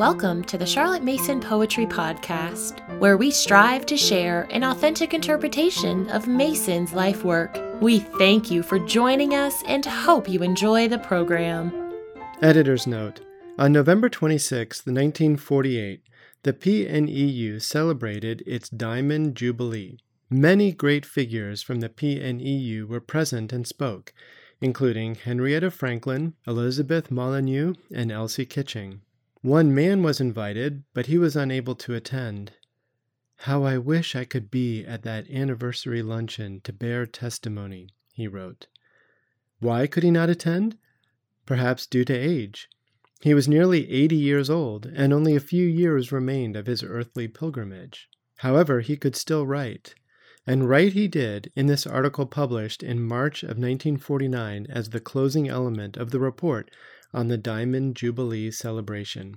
Welcome to the Charlotte Mason Poetry Podcast, where we strive to share an authentic interpretation of Mason's life work. We thank you for joining us and hope you enjoy the program. Editor's note On November 26, 1948, the PNEU celebrated its Diamond Jubilee. Many great figures from the PNEU were present and spoke, including Henrietta Franklin, Elizabeth Molyneux, and Elsie Kitching. One man was invited, but he was unable to attend. How I wish I could be at that anniversary luncheon to bear testimony, he wrote. Why could he not attend? Perhaps due to age. He was nearly eighty years old, and only a few years remained of his earthly pilgrimage. However, he could still write. And write he did in this article published in March of 1949 as the closing element of the report on the Diamond Jubilee celebration.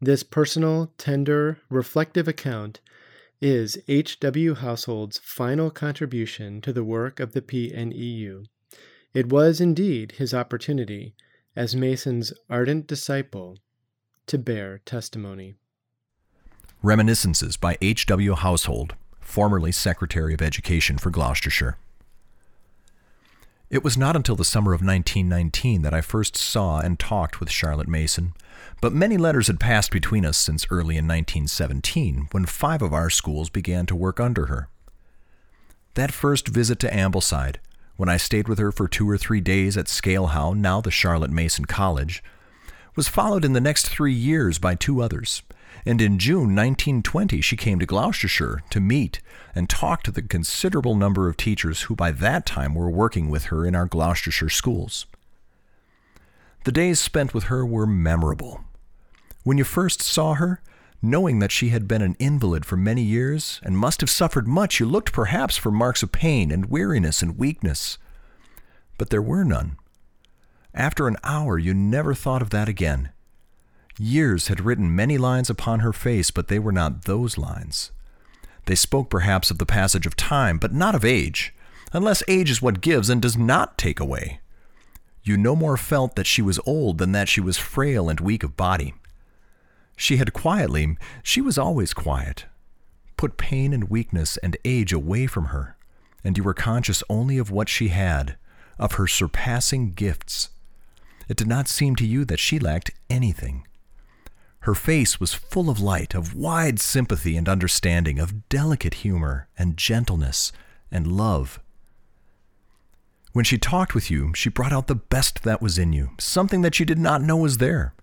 This personal, tender, reflective account is H.W. Household's final contribution to the work of the PNEU. It was indeed his opportunity, as Mason's ardent disciple, to bear testimony. Reminiscences by H.W. Household, formerly Secretary of Education for Gloucestershire. It was not until the summer of 1919 that I first saw and talked with Charlotte Mason, but many letters had passed between us since early in 1917 when five of our schools began to work under her. That first visit to Ambleside, when I stayed with her for two or three days at Scalehow, now the Charlotte Mason College, was followed in the next three years by two others and in June 1920 she came to Gloucestershire to meet and talk to the considerable number of teachers who by that time were working with her in our Gloucestershire schools. The days spent with her were memorable. When you first saw her, knowing that she had been an invalid for many years and must have suffered much, you looked perhaps for marks of pain and weariness and weakness. But there were none. After an hour, you never thought of that again. Years had written many lines upon her face, but they were not those lines. They spoke perhaps of the passage of time, but not of age, unless age is what gives and does not take away. You no more felt that she was old than that she was frail and weak of body. She had quietly, she was always quiet, put pain and weakness and age away from her, and you were conscious only of what she had, of her surpassing gifts. It did not seem to you that she lacked anything. Her face was full of light, of wide sympathy and understanding, of delicate humor and gentleness and love. When she talked with you, she brought out the best that was in you, something that you did not know was there.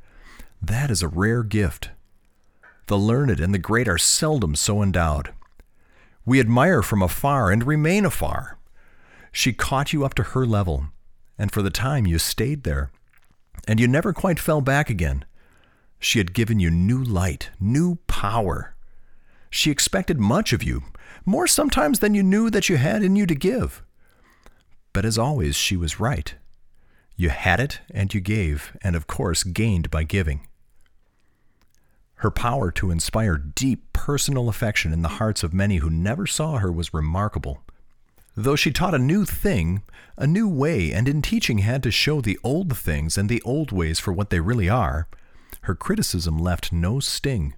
That is a rare gift. The learned and the great are seldom so endowed. We admire from afar and remain afar. She caught you up to her level, and for the time you stayed there, and you never quite fell back again. She had given you new light, new power. She expected much of you, more sometimes than you knew that you had in you to give. But as always, she was right. You had it and you gave, and of course gained by giving. Her power to inspire deep personal affection in the hearts of many who never saw her was remarkable. Though she taught a new thing, a new way, and in teaching had to show the old things and the old ways for what they really are, her criticism left no sting.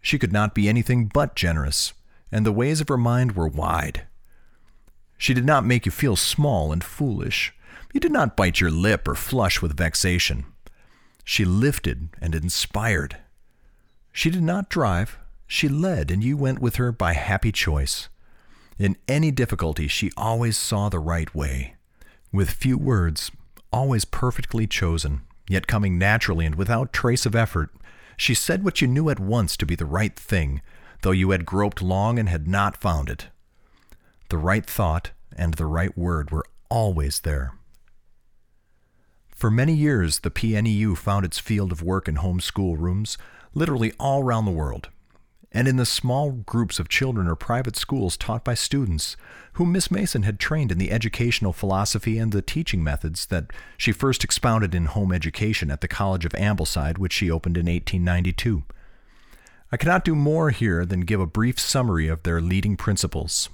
She could not be anything but generous, and the ways of her mind were wide. She did not make you feel small and foolish. You did not bite your lip or flush with vexation. She lifted and inspired. She did not drive, she led, and you went with her by happy choice. In any difficulty, she always saw the right way. With few words, always perfectly chosen, yet coming naturally and without trace of effort, she said what you knew at once to be the right thing, though you had groped long and had not found it. The right thought and the right word were always there. For many years, the PNEU found its field of work in home school rooms, literally all around the world, and in the small groups of children or private schools taught by students whom Miss Mason had trained in the educational philosophy and the teaching methods that she first expounded in home education at the College of Ambleside, which she opened in 1892. I cannot do more here than give a brief summary of their leading principles.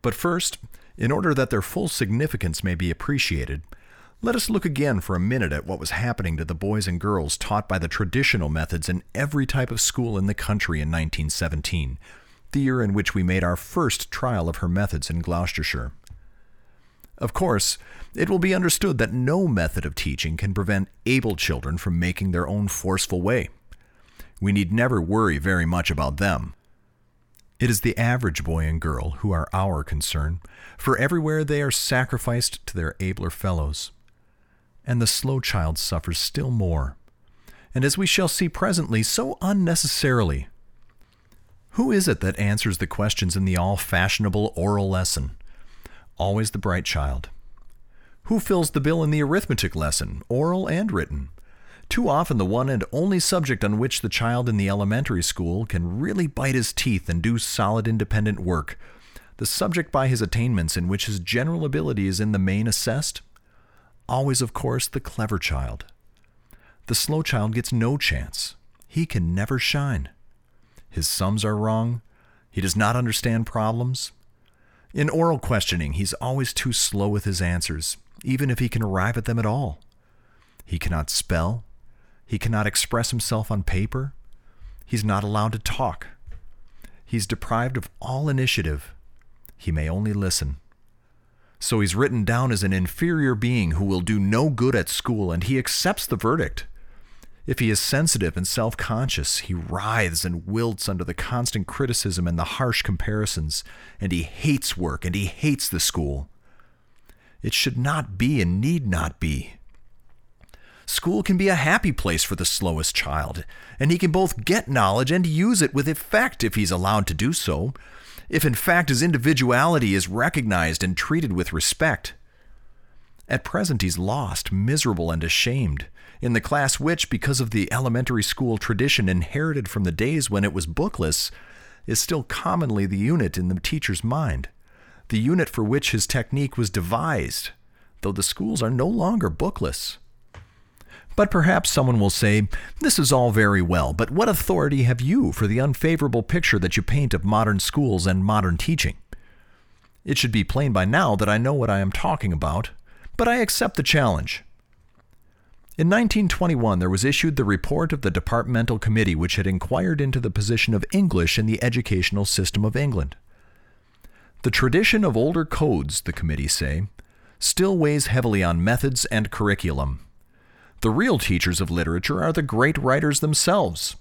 But first, in order that their full significance may be appreciated, Let us look again for a minute at what was happening to the boys and girls taught by the traditional methods in every type of school in the country in 1917, the year in which we made our first trial of her methods in Gloucestershire. Of course, it will be understood that no method of teaching can prevent able children from making their own forceful way. We need never worry very much about them. It is the average boy and girl who are our concern, for everywhere they are sacrificed to their abler fellows. And the slow child suffers still more, and as we shall see presently, so unnecessarily. Who is it that answers the questions in the all fashionable oral lesson? Always the bright child. Who fills the bill in the arithmetic lesson, oral and written? Too often, the one and only subject on which the child in the elementary school can really bite his teeth and do solid independent work, the subject by his attainments in which his general ability is in the main assessed? Always, of course, the clever child. The slow child gets no chance. He can never shine. His sums are wrong. He does not understand problems. In oral questioning, he's always too slow with his answers, even if he can arrive at them at all. He cannot spell. He cannot express himself on paper. He's not allowed to talk. He's deprived of all initiative. He may only listen. So he's written down as an inferior being who will do no good at school, and he accepts the verdict. If he is sensitive and self conscious, he writhes and wilts under the constant criticism and the harsh comparisons, and he hates work and he hates the school. It should not be and need not be. School can be a happy place for the slowest child, and he can both get knowledge and use it with effect if he's allowed to do so, if in fact his individuality is recognized and treated with respect. At present, he's lost, miserable, and ashamed, in the class which, because of the elementary school tradition inherited from the days when it was bookless, is still commonly the unit in the teacher's mind, the unit for which his technique was devised, though the schools are no longer bookless. But perhaps someone will say, This is all very well, but what authority have you for the unfavorable picture that you paint of modern schools and modern teaching? It should be plain by now that I know what I am talking about, but I accept the challenge. In 1921, there was issued the report of the Departmental Committee which had inquired into the position of English in the educational system of England. The tradition of older codes, the committee say, still weighs heavily on methods and curriculum. The real teachers of literature are the great writers themselves.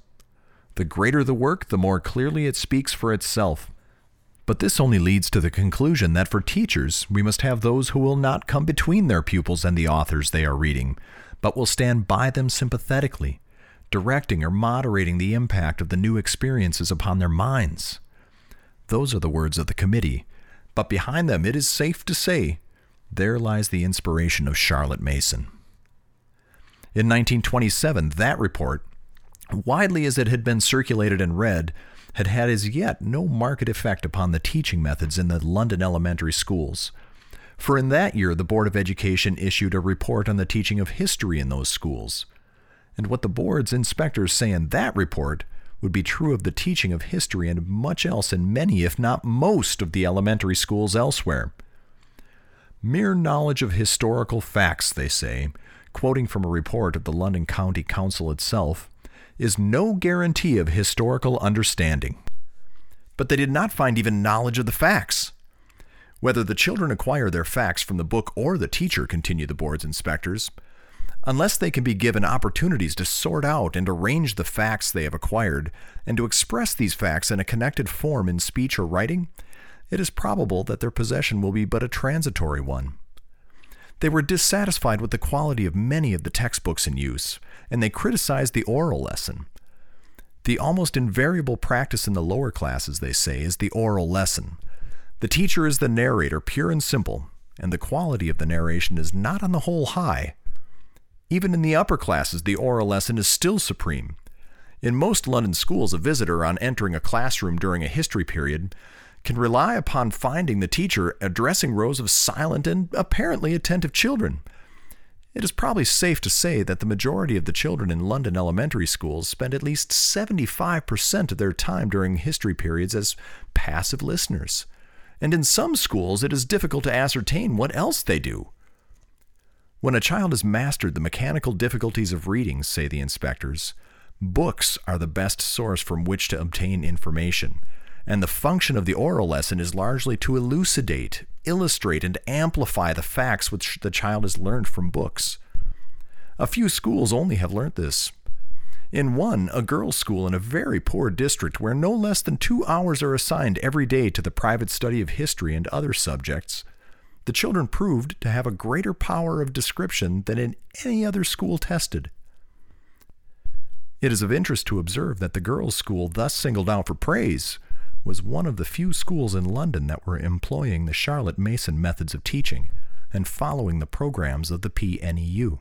The greater the work, the more clearly it speaks for itself. But this only leads to the conclusion that for teachers, we must have those who will not come between their pupils and the authors they are reading, but will stand by them sympathetically, directing or moderating the impact of the new experiences upon their minds. Those are the words of the committee, but behind them, it is safe to say, there lies the inspiration of Charlotte Mason. In 1927, that report, widely as it had been circulated and read, had had as yet no marked effect upon the teaching methods in the London elementary schools. For in that year, the Board of Education issued a report on the teaching of history in those schools. And what the board's inspectors say in that report would be true of the teaching of history and much else in many, if not most, of the elementary schools elsewhere. Mere knowledge of historical facts, they say, quoting from a report of the London County Council itself, is no guarantee of historical understanding. But they did not find even knowledge of the facts. Whether the children acquire their facts from the book or the teacher, continue the board's inspectors, unless they can be given opportunities to sort out and arrange the facts they have acquired and to express these facts in a connected form in speech or writing, it is probable that their possession will be but a transitory one. They were dissatisfied with the quality of many of the textbooks in use, and they criticized the oral lesson. The almost invariable practice in the lower classes, they say, is the oral lesson. The teacher is the narrator, pure and simple, and the quality of the narration is not on the whole high. Even in the upper classes, the oral lesson is still supreme. In most London schools, a visitor on entering a classroom during a history period can rely upon finding the teacher addressing rows of silent and apparently attentive children. It is probably safe to say that the majority of the children in London elementary schools spend at least 75% of their time during history periods as passive listeners. And in some schools, it is difficult to ascertain what else they do. When a child has mastered the mechanical difficulties of reading, say the inspectors, books are the best source from which to obtain information, and the function of the oral lesson is largely to elucidate, illustrate, and amplify the facts which the child has learned from books. A few schools only have learnt this. In one, a girls' school in a very poor district where no less than two hours are assigned every day to the private study of history and other subjects, the children proved to have a greater power of description than in any other school tested. It is of interest to observe that the girls' school thus singled out for praise was one of the few schools in London that were employing the Charlotte Mason methods of teaching and following the programs of the PNEU.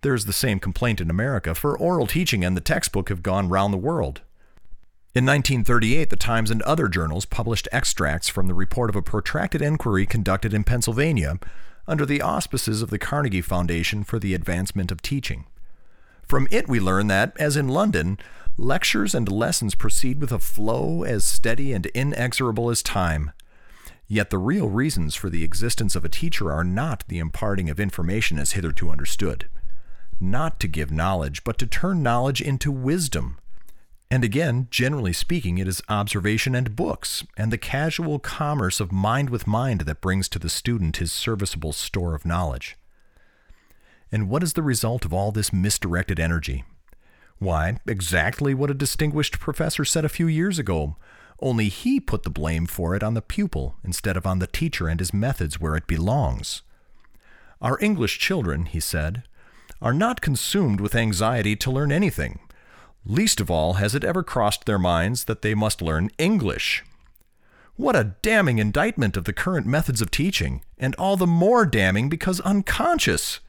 There is the same complaint in America, for oral teaching and the textbook have gone round the world. In 1938, the Times and other journals published extracts from the report of a protracted inquiry conducted in Pennsylvania under the auspices of the Carnegie Foundation for the Advancement of Teaching. From it, we learn that, as in London, lectures and lessons proceed with a flow as steady and inexorable as time. Yet the real reasons for the existence of a teacher are not the imparting of information as hitherto understood, not to give knowledge, but to turn knowledge into wisdom and again, generally speaking, it is observation and books, and the casual commerce of mind with mind that brings to the student his serviceable store of knowledge. And what is the result of all this misdirected energy? Why, exactly what a distinguished professor said a few years ago, only he put the blame for it on the pupil instead of on the teacher and his methods where it belongs. Our English children, he said, are not consumed with anxiety to learn anything Least of all has it ever crossed their minds that they must learn English. What a damning indictment of the current methods of teaching, and all the more damning because unconscious.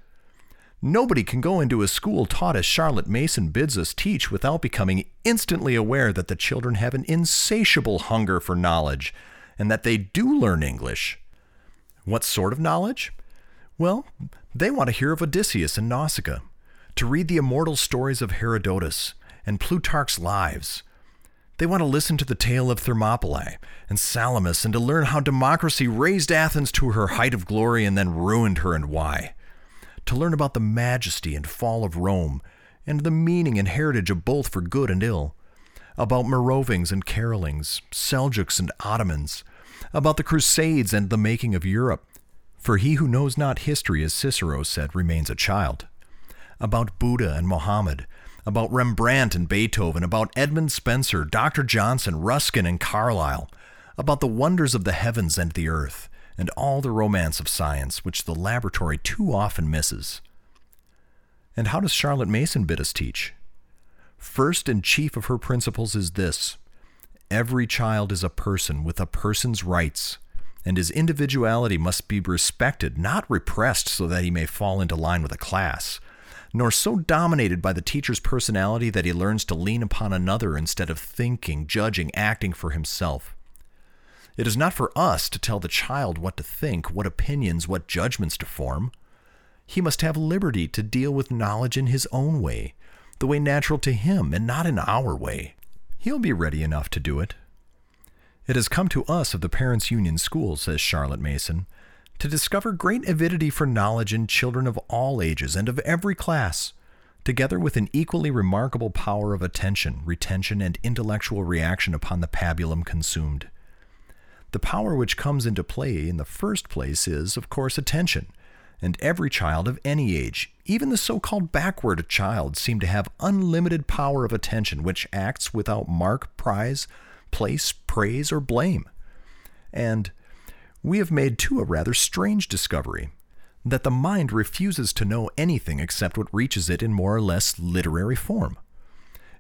Nobody can go into a school taught as Charlotte Mason bids us teach without becoming instantly aware that the children have an insatiable hunger for knowledge and that they do learn English. What sort of knowledge? Well, they want to hear of Odysseus and Nausicaa, to read the immortal stories of Herodotus, and Plutarch's lives. They want to listen to the tale of Thermopylae and Salamis and to learn how democracy raised Athens to her height of glory and then ruined her and why. To learn about the majesty and fall of Rome and the meaning and heritage of both for good and ill. About Merovings and Carolings, Seljuks and Ottomans. About the Crusades and the making of Europe. For he who knows not history, as Cicero said, remains a child. About Buddha and Mohammed about Rembrandt and Beethoven, about Edmund Spenser, Dr. Johnson, Ruskin, and Carlyle, about the wonders of the heavens and the earth, and all the romance of science which the laboratory too often misses. And how does Charlotte Mason bid us teach? First and chief of her principles is this every child is a person with a person's rights, and his individuality must be respected, not repressed so that he may fall into line with a class nor so dominated by the teacher's personality that he learns to lean upon another instead of thinking, judging, acting for himself. It is not for us to tell the child what to think, what opinions, what judgments to form. He must have liberty to deal with knowledge in his own way, the way natural to him, and not in our way. He'll be ready enough to do it. It has come to us of the Parents' Union School, says Charlotte Mason, to discover great avidity for knowledge in children of all ages and of every class, together with an equally remarkable power of attention, retention, and intellectual reaction upon the pabulum consumed. The power which comes into play in the first place is, of course, attention, and every child of any age, even the so called backward child, seem to have unlimited power of attention which acts without mark, prize, place, praise, or blame. And we have made too a rather strange discovery that the mind refuses to know anything except what reaches it in more or less literary form.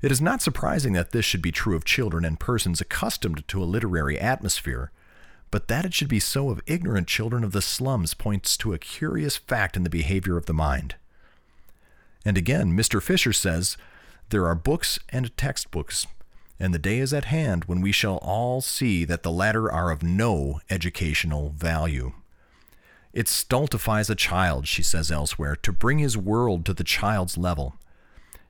It is not surprising that this should be true of children and persons accustomed to a literary atmosphere, but that it should be so of ignorant children of the slums points to a curious fact in the behavior of the mind. And again, Mr. Fisher says there are books and textbooks and the day is at hand when we shall all see that the latter are of no educational value. It stultifies a child, she says elsewhere, to bring his world to the child's level.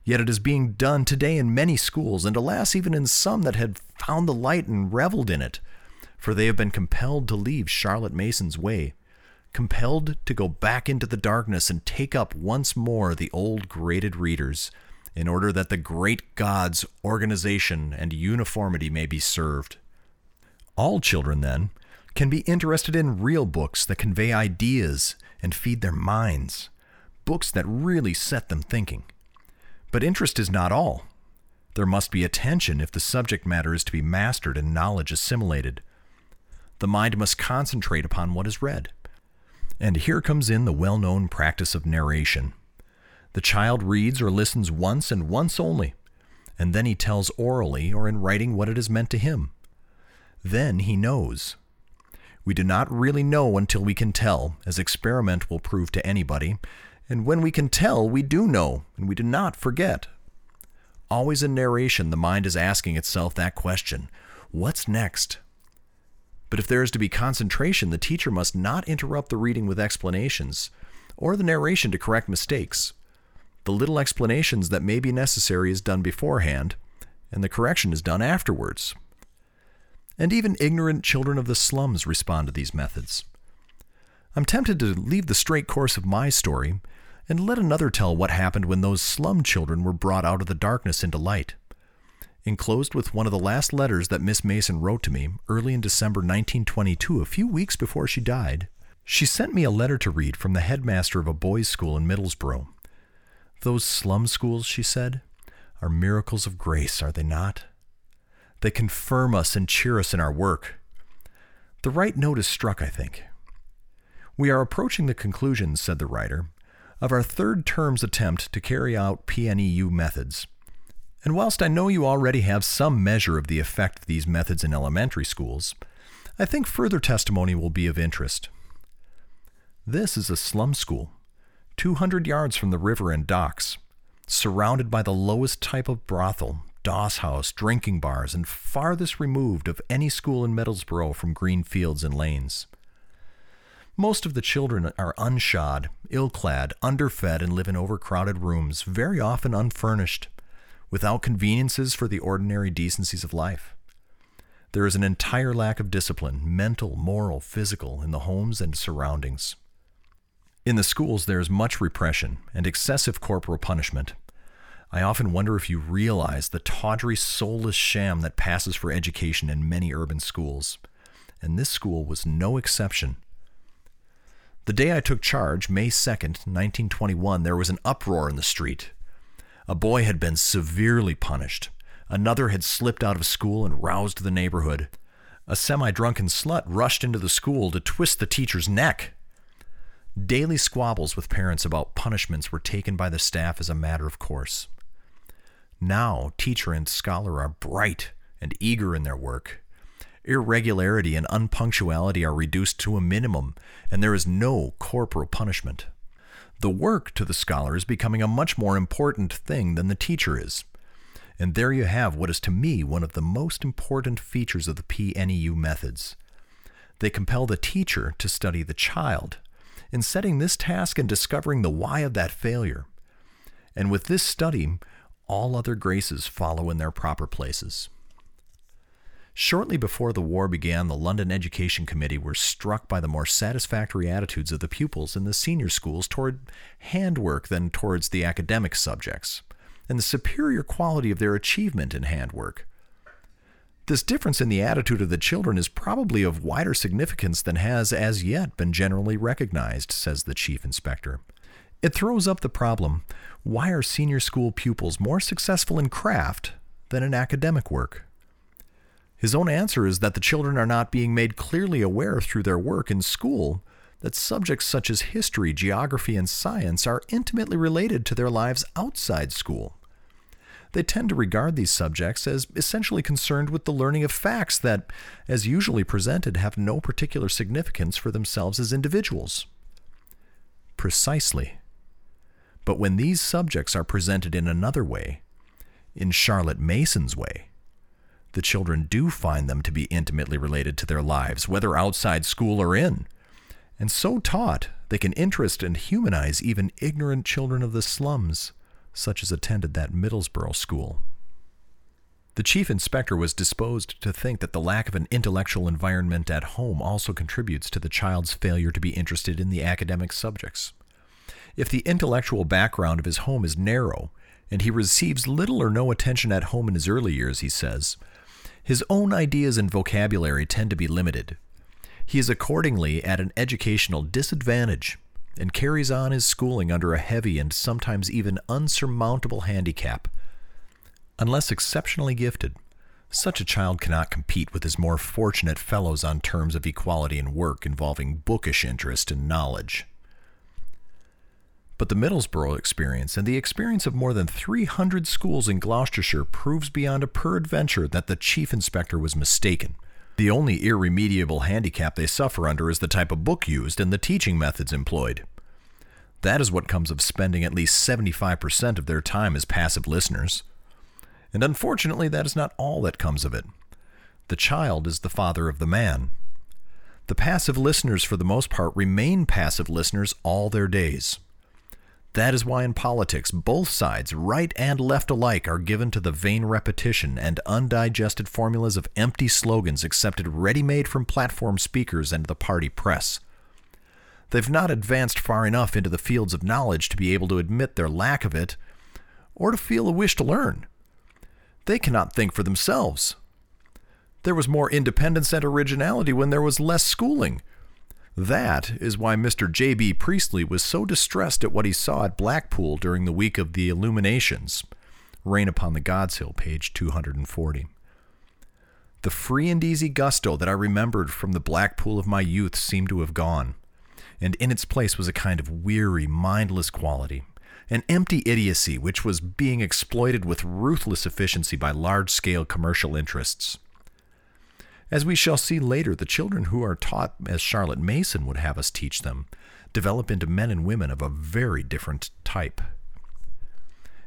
Yet it is being done today in many schools, and alas, even in some that had found the light and reveled in it, for they have been compelled to leave Charlotte Mason's way, compelled to go back into the darkness and take up once more the old graded readers, in order that the great God's organization and uniformity may be served. All children, then, can be interested in real books that convey ideas and feed their minds, books that really set them thinking. But interest is not all. There must be attention if the subject matter is to be mastered and knowledge assimilated. The mind must concentrate upon what is read. And here comes in the well known practice of narration. The child reads or listens once and once only, and then he tells orally or in writing what it is meant to him. Then he knows. We do not really know until we can tell, as experiment will prove to anybody, and when we can tell, we do know, and we do not forget. Always in narration, the mind is asking itself that question What's next? But if there is to be concentration, the teacher must not interrupt the reading with explanations, or the narration to correct mistakes. The little explanations that may be necessary is done beforehand, and the correction is done afterwards. And even ignorant children of the slums respond to these methods. I'm tempted to leave the straight course of my story and let another tell what happened when those slum children were brought out of the darkness into light. Enclosed with one of the last letters that Miss Mason wrote to me early in December 1922, a few weeks before she died, she sent me a letter to read from the headmaster of a boys' school in Middlesbrough. Those slum schools, she said, are miracles of grace, are they not? They confirm us and cheer us in our work. The right note is struck, I think. We are approaching the conclusion, said the writer, of our third term's attempt to carry out PNEU methods. And whilst I know you already have some measure of the effect of these methods in elementary schools, I think further testimony will be of interest. This is a slum school, 200 yards from the river and docks, surrounded by the lowest type of brothel, doss house, drinking bars, and farthest removed of any school in Middlesbrough from green fields and lanes. Most of the children are unshod, ill clad, underfed, and live in overcrowded rooms, very often unfurnished without conveniences for the ordinary decencies of life. There is an entire lack of discipline, mental, moral, physical, in the homes and surroundings. In the schools, there is much repression and excessive corporal punishment. I often wonder if you realize the tawdry, soulless sham that passes for education in many urban schools. And this school was no exception. The day I took charge, May 2nd, 1921, there was an uproar in the street. A boy had been severely punished. Another had slipped out of school and roused the neighborhood. A semi drunken slut rushed into the school to twist the teacher's neck. Daily squabbles with parents about punishments were taken by the staff as a matter of course. Now, teacher and scholar are bright and eager in their work. Irregularity and unpunctuality are reduced to a minimum, and there is no corporal punishment. The work to the scholar is becoming a much more important thing than the teacher is. And there you have what is to me one of the most important features of the PNEU methods. They compel the teacher to study the child in setting this task and discovering the why of that failure. And with this study, all other graces follow in their proper places. Shortly before the war began, the London Education Committee were struck by the more satisfactory attitudes of the pupils in the senior schools toward handwork than towards the academic subjects, and the superior quality of their achievement in handwork. This difference in the attitude of the children is probably of wider significance than has as yet been generally recognized, says the chief inspector. It throws up the problem why are senior school pupils more successful in craft than in academic work? His own answer is that the children are not being made clearly aware through their work in school that subjects such as history, geography, and science are intimately related to their lives outside school. They tend to regard these subjects as essentially concerned with the learning of facts that, as usually presented, have no particular significance for themselves as individuals. Precisely. But when these subjects are presented in another way, in Charlotte Mason's way, the children do find them to be intimately related to their lives, whether outside school or in. And so taught, they can interest and humanize even ignorant children of the slums, such as attended that Middlesbrough school. The chief inspector was disposed to think that the lack of an intellectual environment at home also contributes to the child's failure to be interested in the academic subjects. If the intellectual background of his home is narrow, and he receives little or no attention at home in his early years, he says, his own ideas and vocabulary tend to be limited. He is accordingly at an educational disadvantage and carries on his schooling under a heavy and sometimes even unsurmountable handicap Unless exceptionally gifted, such a child cannot compete with his more fortunate fellows on terms of equality in work involving bookish interest and knowledge. But the Middlesbrough experience and the experience of more than 300 schools in Gloucestershire proves beyond a peradventure that the chief inspector was mistaken. The only irremediable handicap they suffer under is the type of book used and the teaching methods employed. That is what comes of spending at least 75% of their time as passive listeners. And unfortunately, that is not all that comes of it. The child is the father of the man. The passive listeners, for the most part, remain passive listeners all their days. That is why in politics, both sides, right and left alike, are given to the vain repetition and undigested formulas of empty slogans accepted ready made from platform speakers and the party press. They've not advanced far enough into the fields of knowledge to be able to admit their lack of it, or to feel a wish to learn. They cannot think for themselves. There was more independence and originality when there was less schooling. That is why Mr. J.B. Priestley was so distressed at what he saw at Blackpool during the week of the Illuminations. Rain upon the Godshill, page 240. The free and easy gusto that I remembered from the Blackpool of my youth seemed to have gone, and in its place was a kind of weary, mindless quality, an empty idiocy which was being exploited with ruthless efficiency by large scale commercial interests. As we shall see later, the children who are taught as Charlotte Mason would have us teach them develop into men and women of a very different type.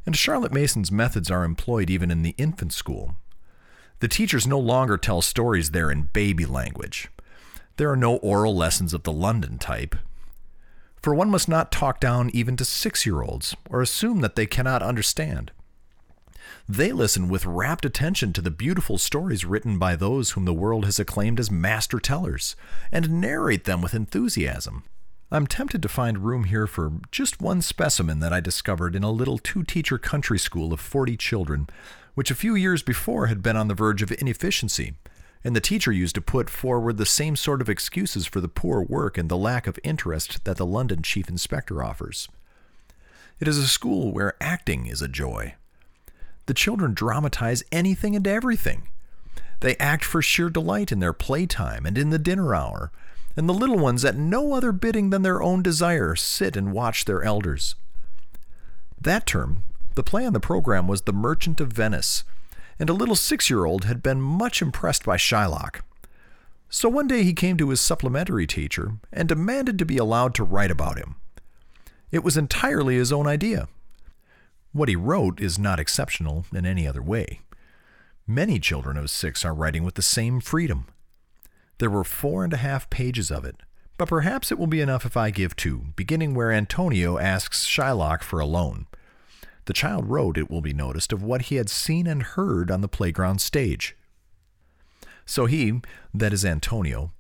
And Charlotte Mason's methods are employed even in the infant school. The teachers no longer tell stories there in baby language. There are no oral lessons of the London type, for one must not talk down even to six year olds or assume that they cannot understand. They listen with rapt attention to the beautiful stories written by those whom the world has acclaimed as master tellers, and narrate them with enthusiasm. I'm tempted to find room here for just one specimen that I discovered in a little two teacher country school of 40 children, which a few years before had been on the verge of inefficiency and the teacher used to put forward the same sort of excuses for the poor work and the lack of interest that the London chief inspector offers. It is a school where acting is a joy. The children dramatize anything and everything. They act for sheer delight in their playtime and in the dinner hour, and the little ones, at no other bidding than their own desire, sit and watch their elders. That term, the play on the program was The Merchant of Venice, and a little six year old had been much impressed by Shylock. So one day he came to his supplementary teacher and demanded to be allowed to write about him. It was entirely his own idea. What he wrote is not exceptional in any other way. Many children of six are writing with the same freedom. There were four and a half pages of it, but perhaps it will be enough if I give two, beginning where Antonio asks Shylock for a loan. The child wrote, it will be noticed, of what he had seen and heard on the playground stage. So he, that is Antonio,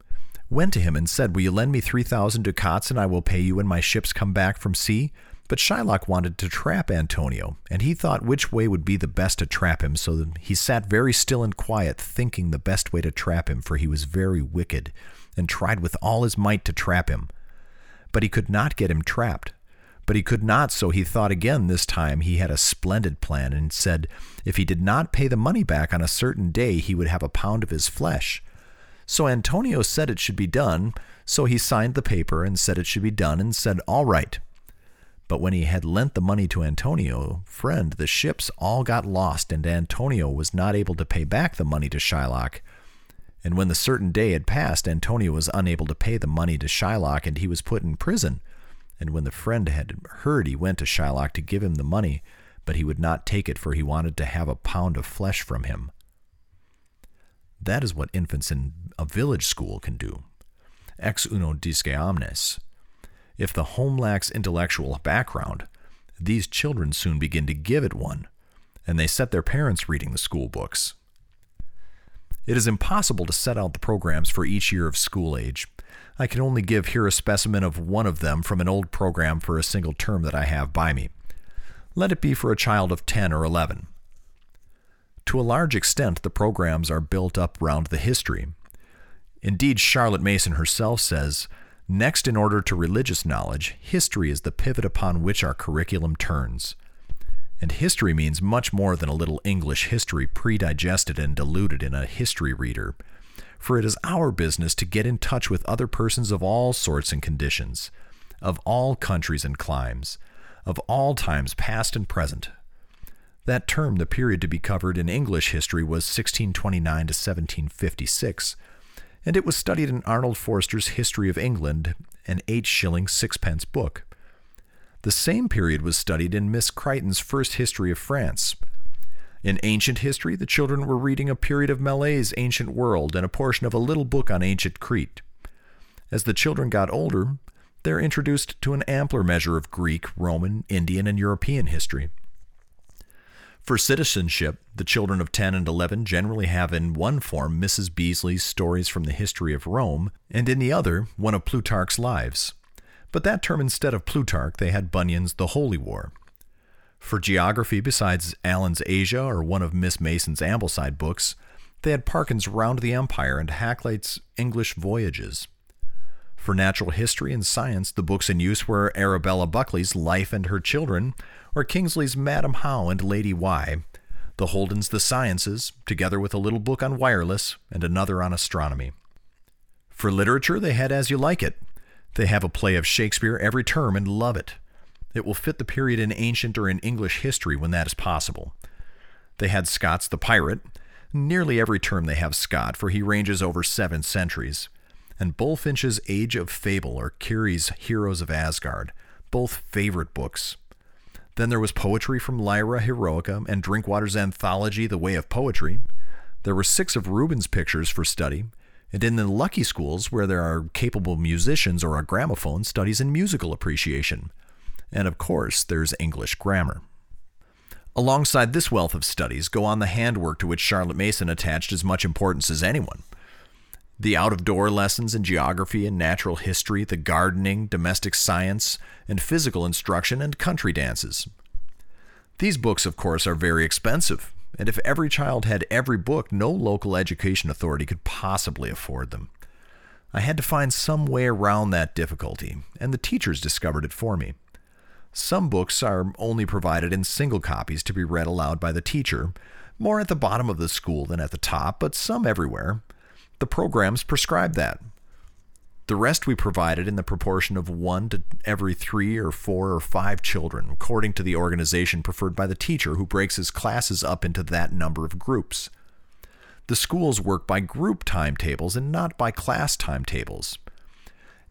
went to him and said, Will you lend me 3,000 ducats and I will pay you when my ships come back from sea? But Shylock wanted to trap Antonio, and he thought which way would be the best to trap him, so he sat very still and quiet, thinking the best way to trap him, for he was very wicked, and tried with all his might to trap him. But he could not get him trapped, but he could not, so he thought again this time he had a splendid plan and said if he did not pay the money back on a certain day, he would have a pound of his flesh. So Antonio said it should be done, so he signed the paper and said it should be done and said, All right. But when he had lent the money to Antonio, friend, the ships all got lost, and Antonio was not able to pay back the money to Shylock. And when the certain day had passed, Antonio was unable to pay the money to Shylock, and he was put in prison. And when the friend had heard, he went to Shylock to give him the money, but he would not take it, for he wanted to have a pound of flesh from him. That is what infants in a village school can do. Ex uno disce omnes. If the home lacks intellectual background, these children soon begin to give it one, and they set their parents reading the school books, It is impossible to set out the programs for each year of school age. I can only give here a specimen of one of them from an old program for a single term that I have by me. Let it be for a child of 10 or 11. To a large extent, the programs are built up round the history. Indeed, Charlotte Mason herself says, Next in order to religious knowledge, history is the pivot upon which our curriculum turns. And history means much more than a little English history predigested and diluted in a history reader. For it is our business to get in touch with other persons of all sorts and conditions, of all countries and climes, of all times past and present. That term, the period to be covered in English history, was 1629 to 1756, and it was studied in Arnold Forster's History of England, an eight shilling sixpence book. The same period was studied in Miss Creighton's First History of France. In ancient history, the children were reading a period of Millet's Ancient World and a portion of a little book on ancient Crete. As the children got older, they're introduced to an ampler measure of Greek, Roman, Indian, and European history. For citizenship, the children of 10 and 11 generally have in one form Mrs. Beesly's Stories from the History of Rome, and in the other, one of Plutarch's Lives but that term instead of Plutarch, they had Bunyan's The Holy War. For geography, besides Allen's Asia or one of Miss Mason's Ambleside books, they had Parkin's Round the Empire and Hakluyt's English Voyages. For natural history and science, the books in use were Arabella Buckley's Life and Her Children, or Kingsley's Madam How and Lady Why, the Holden's The Sciences, together with a little book on wireless and another on astronomy. For literature, they had As You Like It, they have a play of Shakespeare every term and love it. It will fit the period in ancient or in English history when that is possible. They had Scott's The Pirate. Nearly every term they have Scott, for he ranges over seven centuries. And Bulfinch's Age of Fable or Keary's Heroes of Asgard, both favorite books. Then there was poetry from Lyra Heroica and Drinkwater's anthology The Way of Poetry. There were six of Rubens' pictures for study, and in the lucky schools, where there are capable musicians or a gramophone, studies in musical appreciation. And of course, there's English grammar. Alongside this wealth of studies go on the handwork to which Charlotte Mason attached as much importance as anyone. The out of door lessons in geography and natural history, the gardening, domestic science, and physical instruction, and country dances. These books, of course, are very expensive, and if every child had every book, no local education authority could possibly afford them. I had to find some way around that difficulty, and the teachers discovered it for me. Some books are only provided in single copies to be read aloud by the teacher, more at the bottom of the school than at the top, but some everywhere. The programs prescribe that, the rest we provided in the proportion of one to every three or four or five children, according to the organization preferred by the teacher who breaks his classes up into that number of groups. The schools work by group timetables and not by class timetables.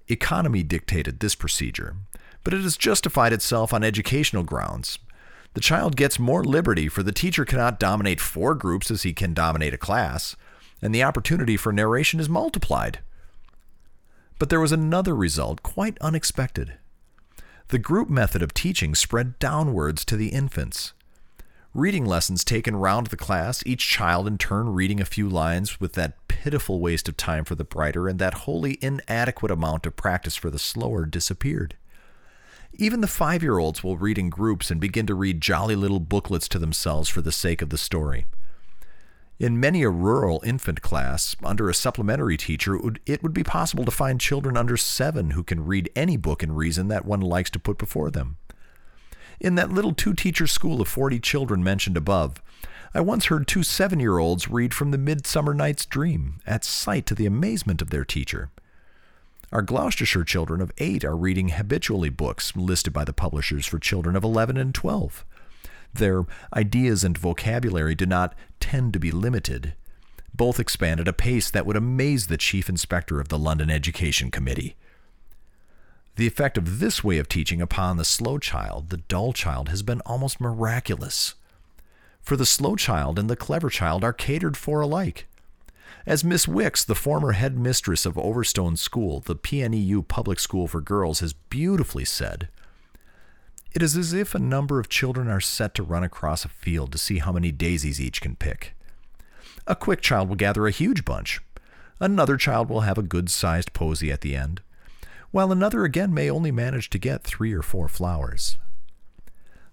Economy dictated this procedure, but it has justified itself on educational grounds. The child gets more liberty, for the teacher cannot dominate four groups as he can dominate a class, and the opportunity for narration is multiplied. But there was another result quite unexpected. The group method of teaching spread downwards to the infants. Reading lessons taken round the class, each child in turn reading a few lines with that pitiful waste of time for the brighter and that wholly inadequate amount of practice for the slower disappeared. Even the five year olds will read in groups and begin to read jolly little booklets to themselves for the sake of the story. In many a rural infant class, under a supplementary teacher, it would, it would be possible to find children under seven who can read any book and reason that one likes to put before them. In that little two teacher school of 40 children mentioned above, I once heard two seven year olds read from the Midsummer Night's Dream, at sight to the amazement of their teacher. Our Gloucestershire children of eight are reading habitually books listed by the publishers for children of 11 and 12. Their ideas and vocabulary do not tend to be limited. Both expand at a pace that would amaze the chief inspector of the London Education Committee. The effect of this way of teaching upon the slow child, the dull child, has been almost miraculous. For the slow child and the clever child are catered for alike. As Miss Wicks, the former head mistress of Overstone School, the PNEU public school for girls, has beautifully said, it is as if a number of children are set to run across a field to see how many daisies each can pick. A quick child will gather a huge bunch. Another child will have a good sized posy at the end, while another again may only manage to get three or four flowers.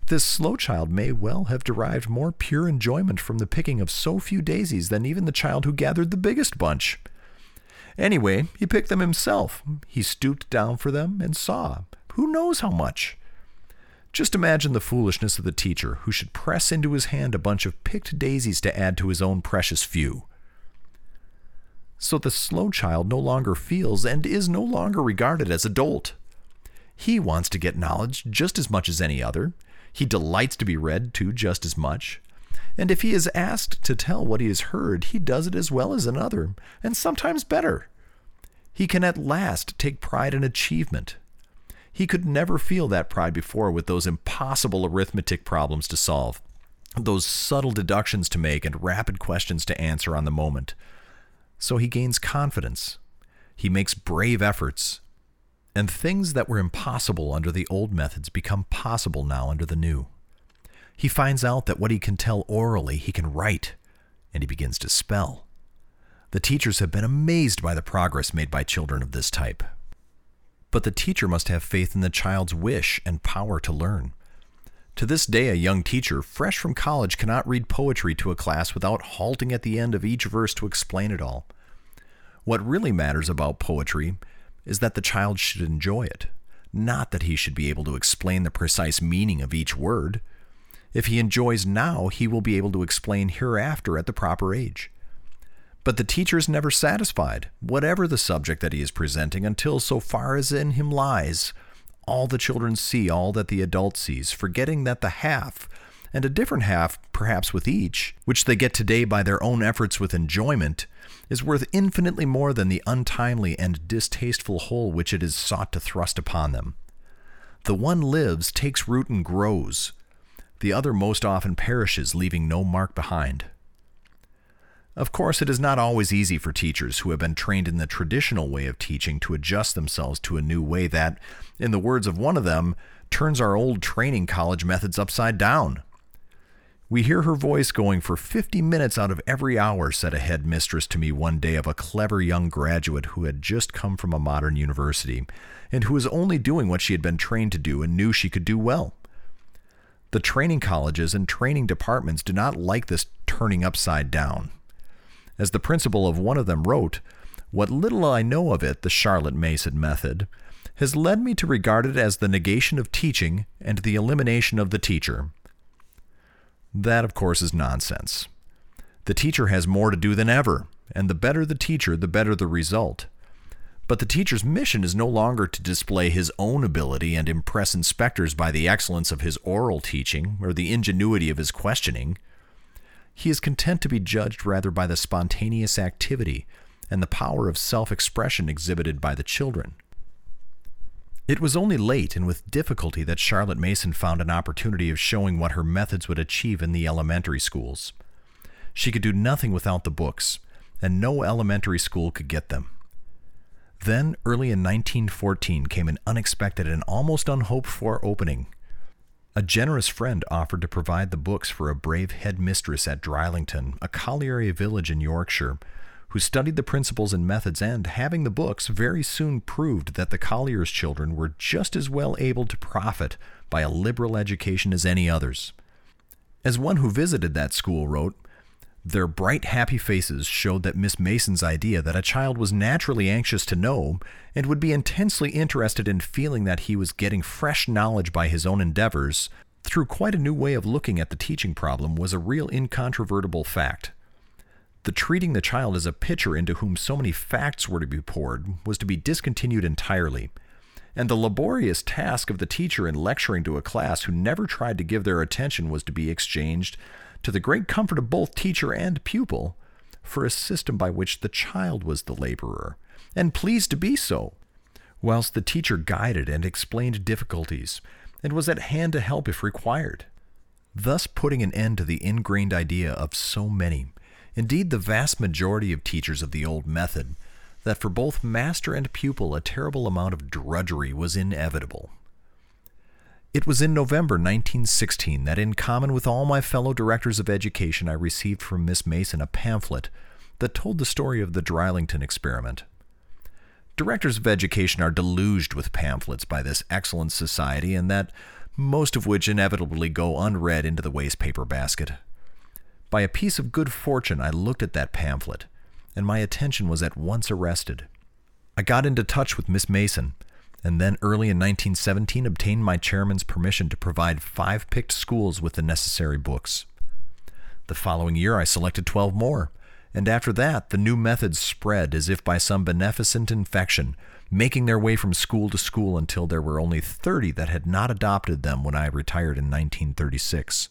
This slow child may well have derived more pure enjoyment from the picking of so few daisies than even the child who gathered the biggest bunch. Anyway, he picked them himself. He stooped down for them and saw. Who knows how much? Just imagine the foolishness of the teacher who should press into his hand a bunch of picked daisies to add to his own precious few. So the slow child no longer feels and is no longer regarded as a dolt. He wants to get knowledge just as much as any other. He delights to be read to just as much. And if he is asked to tell what he has heard, he does it as well as another, and sometimes better. He can at last take pride in achievement. He could never feel that pride before with those impossible arithmetic problems to solve, those subtle deductions to make, and rapid questions to answer on the moment. So he gains confidence. He makes brave efforts. And things that were impossible under the old methods become possible now under the new. He finds out that what he can tell orally, he can write, and he begins to spell. The teachers have been amazed by the progress made by children of this type. But the teacher must have faith in the child's wish and power to learn. To this day, a young teacher, fresh from college, cannot read poetry to a class without halting at the end of each verse to explain it all. What really matters about poetry is that the child should enjoy it, not that he should be able to explain the precise meaning of each word. If he enjoys now, he will be able to explain hereafter at the proper age. But the teacher is never satisfied, whatever the subject that he is presenting, until, so far as in him lies, all the children see all that the adult sees, forgetting that the half, and a different half, perhaps with each, which they get today by their own efforts with enjoyment, is worth infinitely more than the untimely and distasteful whole which it is sought to thrust upon them. The one lives, takes root, and grows, the other most often perishes, leaving no mark behind. Of course, it is not always easy for teachers who have been trained in the traditional way of teaching to adjust themselves to a new way that, in the words of one of them, turns our old training college methods upside down. We hear her voice going for 50 minutes out of every hour, said a head mistress to me one day of a clever young graduate who had just come from a modern university and who was only doing what she had been trained to do and knew she could do well. The training colleges and training departments do not like this turning upside down. As the principal of one of them wrote, What little I know of it, the Charlotte Mason method, has led me to regard it as the negation of teaching and the elimination of the teacher. That, of course, is nonsense. The teacher has more to do than ever, and the better the teacher, the better the result. But the teacher's mission is no longer to display his own ability and impress inspectors by the excellence of his oral teaching or the ingenuity of his questioning. He is content to be judged rather by the spontaneous activity and the power of self expression exhibited by the children. It was only late and with difficulty that Charlotte Mason found an opportunity of showing what her methods would achieve in the elementary schools. She could do nothing without the books, and no elementary school could get them. Then, early in 1914, came an unexpected and almost unhoped for opening. A generous friend offered to provide the books for a brave headmistress at Drighlington, a colliery village in Yorkshire, who studied the principles and methods and, having the books, very soon proved that the collier's children were just as well able to profit by a liberal education as any others. As one who visited that school wrote, their bright, happy faces showed that Miss Mason's idea that a child was naturally anxious to know and would be intensely interested in feeling that he was getting fresh knowledge by his own endeavors through quite a new way of looking at the teaching problem was a real incontrovertible fact. The treating the child as a pitcher into whom so many facts were to be poured was to be discontinued entirely, and the laborious task of the teacher in lecturing to a class who never tried to give their attention was to be exchanged to the great comfort of both teacher and pupil, for a system by which the child was the laborer, and pleased to be so, whilst the teacher guided and explained difficulties, and was at hand to help if required, thus putting an end to the ingrained idea of so many, indeed the vast majority of teachers of the old method, that for both master and pupil a terrible amount of drudgery was inevitable. It was in November 1916 that, in common with all my fellow directors of education, I received from Miss Mason a pamphlet that told the story of the Drighlington experiment. Directors of education are deluged with pamphlets by this excellent society, and that most of which inevitably go unread into the waste paper basket. By a piece of good fortune, I looked at that pamphlet, and my attention was at once arrested. I got into touch with Miss Mason, and then early in 1917 obtained my chairman's permission to provide five picked schools with the necessary books. The following year, I selected 12 more, and after that, the new methods spread as if by some beneficent infection, making their way from school to school until there were only 30 that had not adopted them when I retired in 1936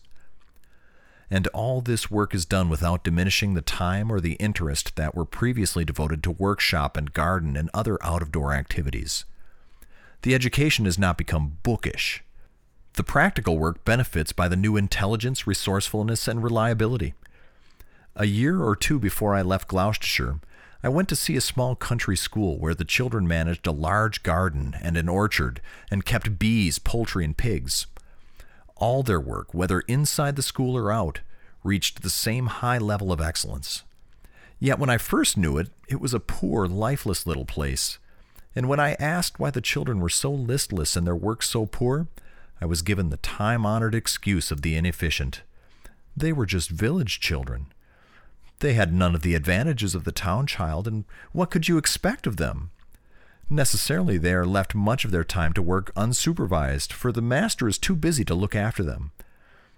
and all this work is done without diminishing the time or the interest that were previously devoted to workshop and garden and other out of door activities. The education has not become bookish. The practical work benefits by the new intelligence, resourcefulness, and reliability. A year or two before I left Gloucestershire, I went to see a small country school where the children managed a large garden and an orchard and kept bees, poultry, and pigs all their work, whether inside the school or out, reached the same high level of excellence. Yet when I first knew it, it was a poor, lifeless little place. And when I asked why the children were so listless and their work so poor, I was given the time honored excuse of the inefficient. They were just village children. They had none of the advantages of the town child, and what could you expect of them? Necessarily, they are left much of their time to work unsupervised, for the master is too busy to look after them.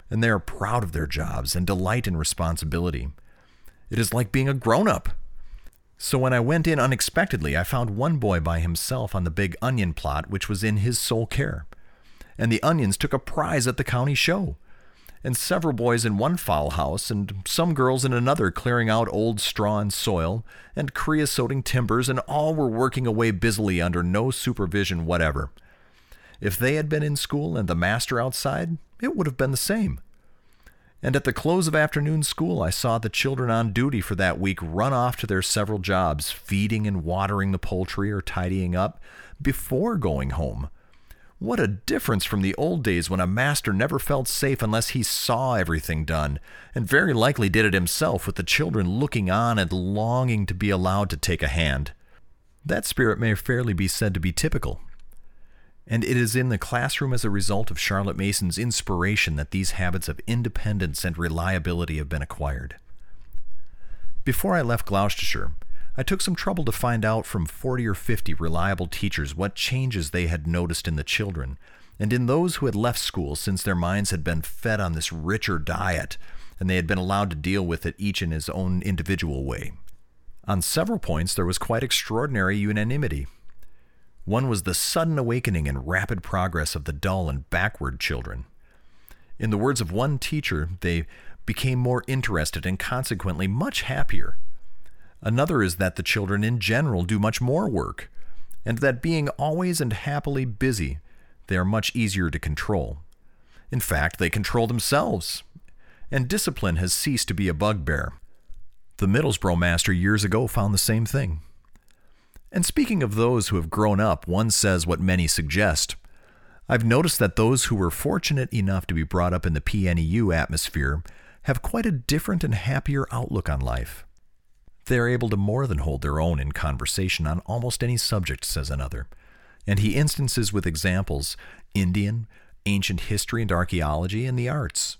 And they are proud of their jobs and delight in responsibility. It is like being a grown up. So when I went in unexpectedly, I found one boy by himself on the big onion plot, which was in his sole care. And the onions took a prize at the county show and several boys in one fowl house, and some girls in another clearing out old straw and soil, and creosoting timbers, and all were working away busily under no supervision whatever. If they had been in school and the master outside, it would have been the same. And at the close of afternoon school, I saw the children on duty for that week run off to their several jobs, feeding and watering the poultry or tidying up, before going home what a difference from the old days when a master never felt safe unless he saw everything done, and very likely did it himself with the children looking on and longing to be allowed to take a hand. That spirit may fairly be said to be typical. And it is in the classroom as a result of Charlotte Mason's inspiration that these habits of independence and reliability have been acquired. Before I left Gloucestershire, I took some trouble to find out from 40 or 50 reliable teachers what changes they had noticed in the children, and in those who had left school since their minds had been fed on this richer diet, and they had been allowed to deal with it each in his own individual way. On several points, there was quite extraordinary unanimity. One was the sudden awakening and rapid progress of the dull and backward children. In the words of one teacher, they became more interested and consequently much happier. Another is that the children in general do much more work, and that being always and happily busy, they are much easier to control. In fact, they control themselves, and discipline has ceased to be a bugbear. The Middlesbrough master years ago found the same thing. And speaking of those who have grown up, one says what many suggest. I've noticed that those who were fortunate enough to be brought up in the PNEU atmosphere have quite a different and happier outlook on life. They are able to more than hold their own in conversation on almost any subject, says another. And he instances with examples Indian, ancient history and archaeology, and the arts.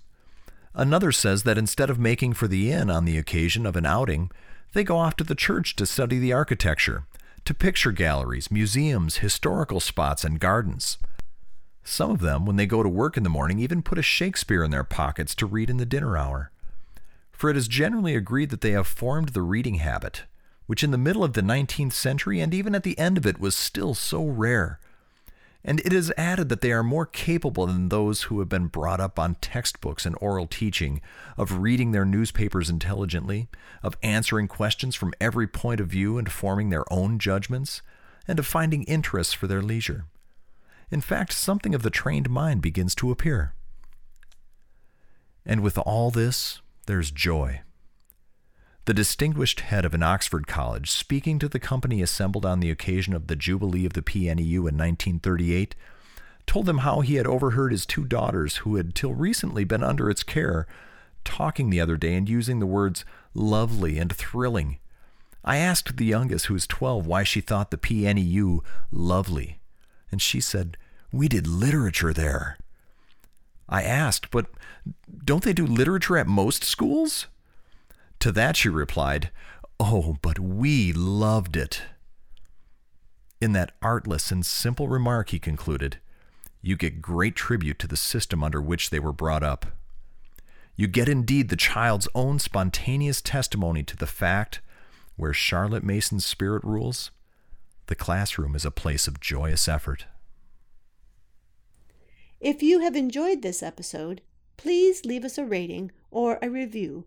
Another says that instead of making for the inn on the occasion of an outing, they go off to the church to study the architecture, to picture galleries, museums, historical spots, and gardens. Some of them, when they go to work in the morning, even put a Shakespeare in their pockets to read in the dinner hour for it is generally agreed that they have formed the reading habit, which in the middle of the 19th century and even at the end of it was still so rare. And it is added that they are more capable than those who have been brought up on textbooks and oral teaching, of reading their newspapers intelligently, of answering questions from every point of view and forming their own judgments, and of finding interests for their leisure. In fact, something of the trained mind begins to appear. And with all this, there's joy. The distinguished head of an Oxford college, speaking to the company assembled on the occasion of the Jubilee of the PNEU in 1938, told them how he had overheard his two daughters, who had till recently been under its care, talking the other day and using the words lovely and thrilling. I asked the youngest, who was 12, why she thought the PNEU lovely, and she said, We did literature there. I asked, But don't they do literature at most schools? To that she replied, Oh, but we loved it. In that artless and simple remark, he concluded, you get great tribute to the system under which they were brought up. You get indeed the child's own spontaneous testimony to the fact where Charlotte Mason's spirit rules, the classroom is a place of joyous effort. If you have enjoyed this episode, please leave us a rating or a review